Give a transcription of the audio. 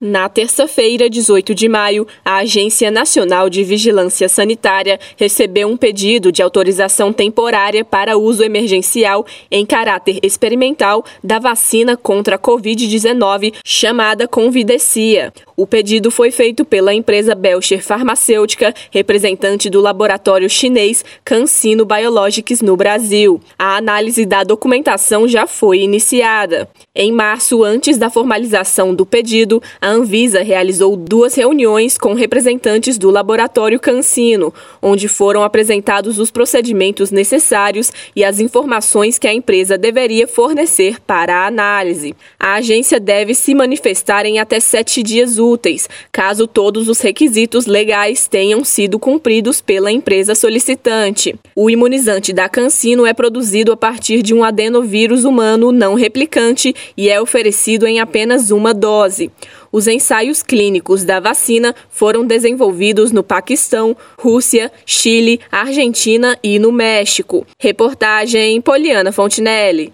Na terça-feira, 18 de maio, a Agência Nacional de Vigilância Sanitária recebeu um pedido de autorização temporária para uso emergencial em caráter experimental da vacina contra a Covid-19, chamada Convidecia. O pedido foi feito pela empresa Belcher Farmacêutica, representante do laboratório chinês CanSino Biologics no Brasil. A análise da documentação já foi iniciada. Em março, antes da formalização do pedido, a a Anvisa realizou duas reuniões com representantes do laboratório Cancino, onde foram apresentados os procedimentos necessários e as informações que a empresa deveria fornecer para a análise. A agência deve se manifestar em até sete dias úteis, caso todos os requisitos legais tenham sido cumpridos pela empresa solicitante. O imunizante da Cancino é produzido a partir de um adenovírus humano não replicante e é oferecido em apenas uma dose. Os ensaios clínicos da vacina foram desenvolvidos no Paquistão, Rússia, Chile, Argentina e no México. Reportagem Poliana Fontinelli.